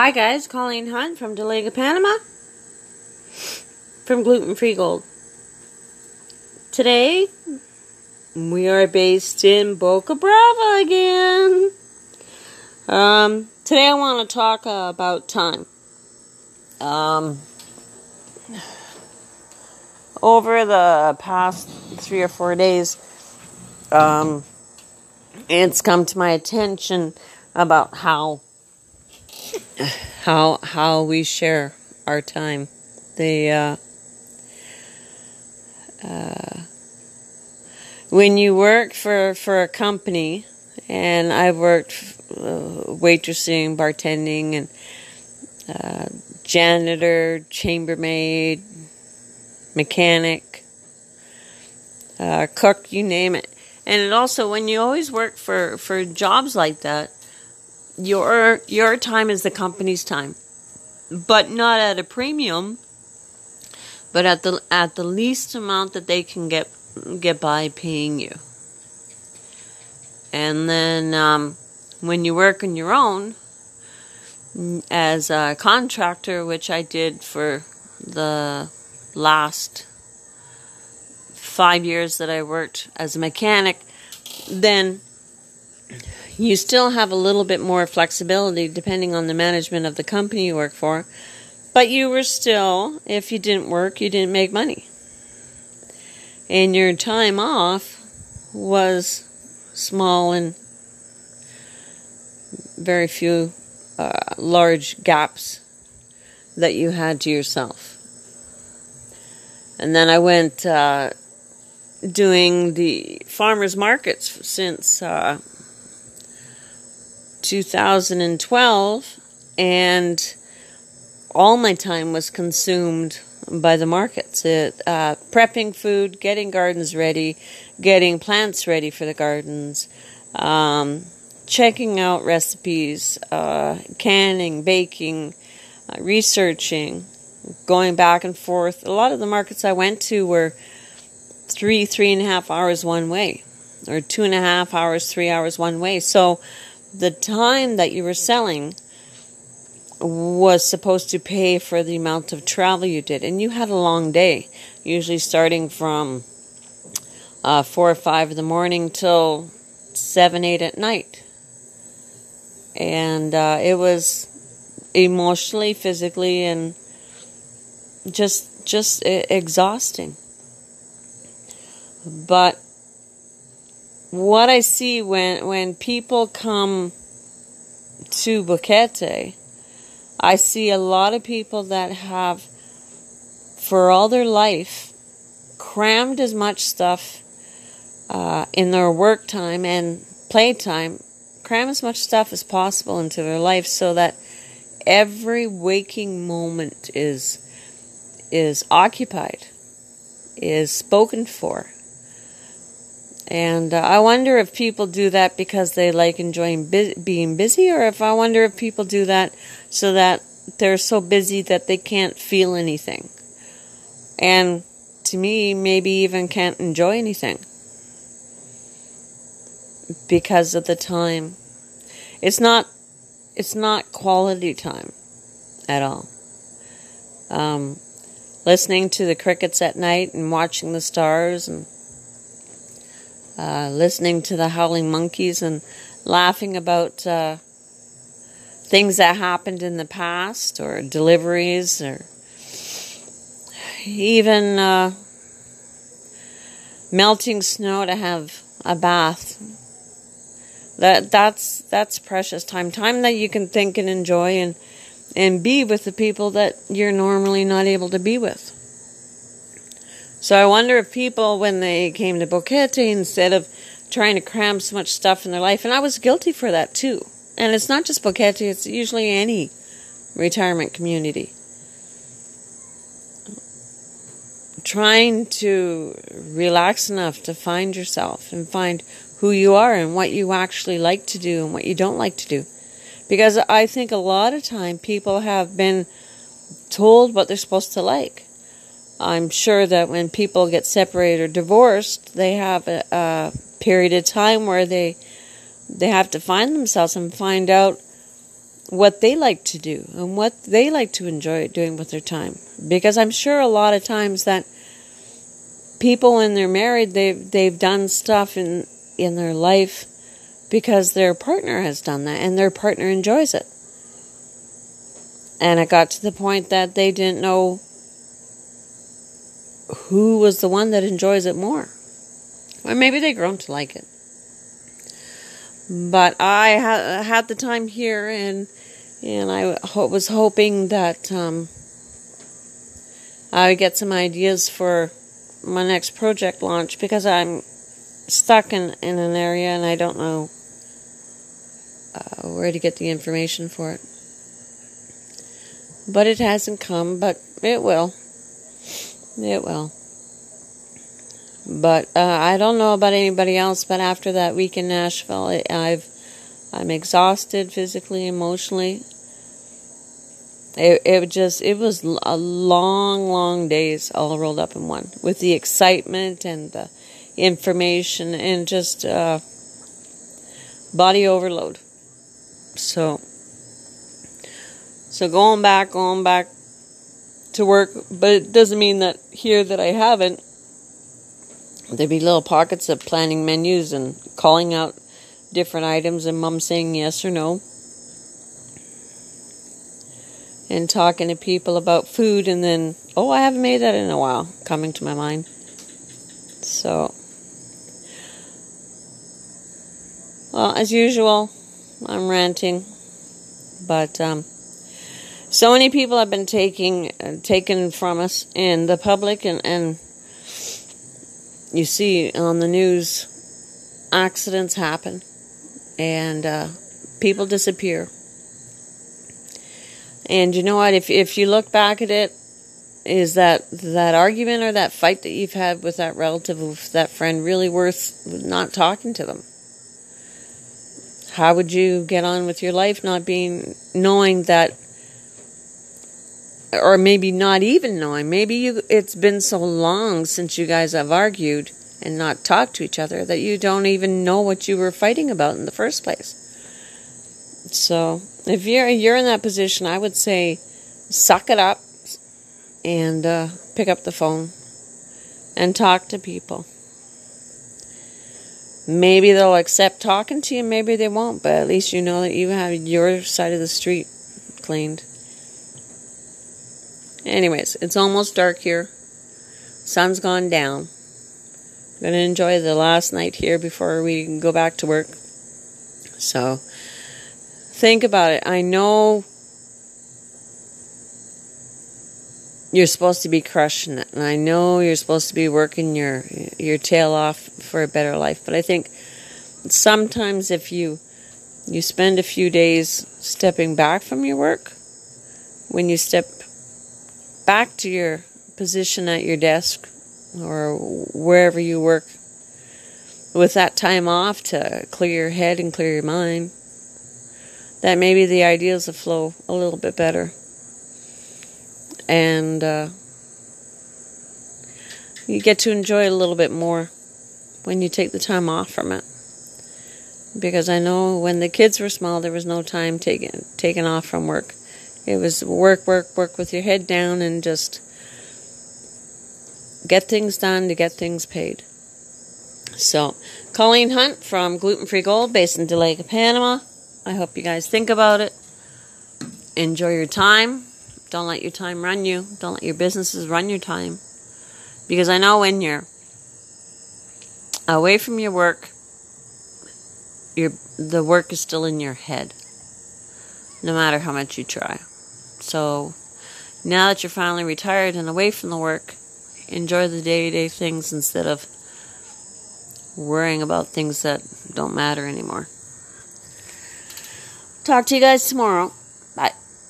Hi guys, Colleen Hunt from Dolega, Panama, from Gluten Free Gold. Today, we are based in Boca Brava again. Um, today I want to talk uh, about time. Um, over the past three or four days, um, it's come to my attention about how how how we share our time. The uh, uh, when you work for for a company, and I've worked uh, waitressing, bartending, and uh, janitor, chambermaid, mechanic, uh, cook, you name it. And it also, when you always work for, for jobs like that, your your time is the company's time, but not at a premium, but at the at the least amount that they can get get by paying you. And then um, when you work on your own as a contractor, which I did for the last five years that I worked as a mechanic, then you still have a little bit more flexibility depending on the management of the company you work for, but you were still, if you didn't work, you didn't make money. And your time off was small and very few uh, large gaps that you had to yourself. And then I went uh, doing the farmers markets since uh, 2012, and all my time was consumed by the markets. It, uh, prepping food, getting gardens ready, getting plants ready for the gardens, um, checking out recipes, uh, canning, baking, uh, researching, going back and forth. A lot of the markets I went to were three, three and a half hours one way, or two and a half hours, three hours one way. So the time that you were selling was supposed to pay for the amount of travel you did. And you had a long day, usually starting from uh, 4 or 5 in the morning till 7, 8 at night. And uh, it was emotionally, physically, and just just exhausting. But what I see when when people come to Boquete, I see a lot of people that have, for all their life, crammed as much stuff uh, in their work time and playtime, cram as much stuff as possible into their life so that every waking moment is is occupied, is spoken for and uh, I wonder if people do that because they like enjoying bu- being busy, or if I wonder if people do that so that they're so busy that they can't feel anything. And to me, maybe even can't enjoy anything because of the time. It's not. It's not quality time at all. Um, listening to the crickets at night and watching the stars and uh, listening to the howling monkeys and laughing about uh, things that happened in the past or deliveries or even uh, melting snow to have a bath. That that's that's precious time, time that you can think and enjoy and and be with the people that you're normally not able to be with. So I wonder if people, when they came to Boquete, instead of trying to cram so much stuff in their life, and I was guilty for that too. And it's not just Boquete, it's usually any retirement community. Trying to relax enough to find yourself and find who you are and what you actually like to do and what you don't like to do. Because I think a lot of time people have been told what they're supposed to like. I'm sure that when people get separated or divorced, they have a, a period of time where they they have to find themselves and find out what they like to do and what they like to enjoy doing with their time. Because I'm sure a lot of times that people when they're married they've they've done stuff in in their life because their partner has done that and their partner enjoys it. And it got to the point that they didn't know who was the one that enjoys it more. Or maybe they've grown to like it. But I ha- had the time here and and I ho- was hoping that um, I would get some ideas for my next project launch because I'm stuck in, in an area and I don't know uh, where to get the information for it. But it hasn't come, but it will. It will. But uh, I don't know about anybody else. But after that week in Nashville, I've I'm exhausted physically, emotionally. It it just it was a long, long days all rolled up in one with the excitement and the information and just uh, body overload. So so going back, going back to work, but it doesn't mean that here that I haven't. There'd be little pockets of planning menus and calling out different items and mom saying yes or no. And talking to people about food and then, oh, I haven't made that in a while, coming to my mind. So, well, as usual, I'm ranting, but um, so many people have been taking uh, taken from us in the public and and you see on the news accidents happen and uh, people disappear. And you know what? If if you look back at it is that that argument or that fight that you've had with that relative with that friend really worth not talking to them? How would you get on with your life not being knowing that or maybe not even knowing. Maybe you, it's been so long since you guys have argued and not talked to each other that you don't even know what you were fighting about in the first place. So, if you're you're in that position, I would say suck it up and uh, pick up the phone and talk to people. Maybe they'll accept talking to you, maybe they won't, but at least you know that you have your side of the street cleaned. Anyways, it's almost dark here. Sun's gone down. I'm to enjoy the last night here before we go back to work. So, think about it. I know you're supposed to be crushing it, and I know you're supposed to be working your your tail off for a better life. But I think sometimes if you you spend a few days stepping back from your work, when you step back to your position at your desk or wherever you work with that time off to clear your head and clear your mind, that maybe the ideas will flow a little bit better. And uh, you get to enjoy it a little bit more when you take the time off from it. Because I know when the kids were small, there was no time taken taken off from work. It was work, work, work with your head down and just get things done to get things paid. So, Colleen Hunt from Gluten Free Gold, based in Dolega, Panama. I hope you guys think about it. Enjoy your time. Don't let your time run you. Don't let your businesses run your time. Because I know when you're away from your work, your the work is still in your head. No matter how much you try. So now that you're finally retired and away from the work, enjoy the day to day things instead of worrying about things that don't matter anymore. Talk to you guys tomorrow.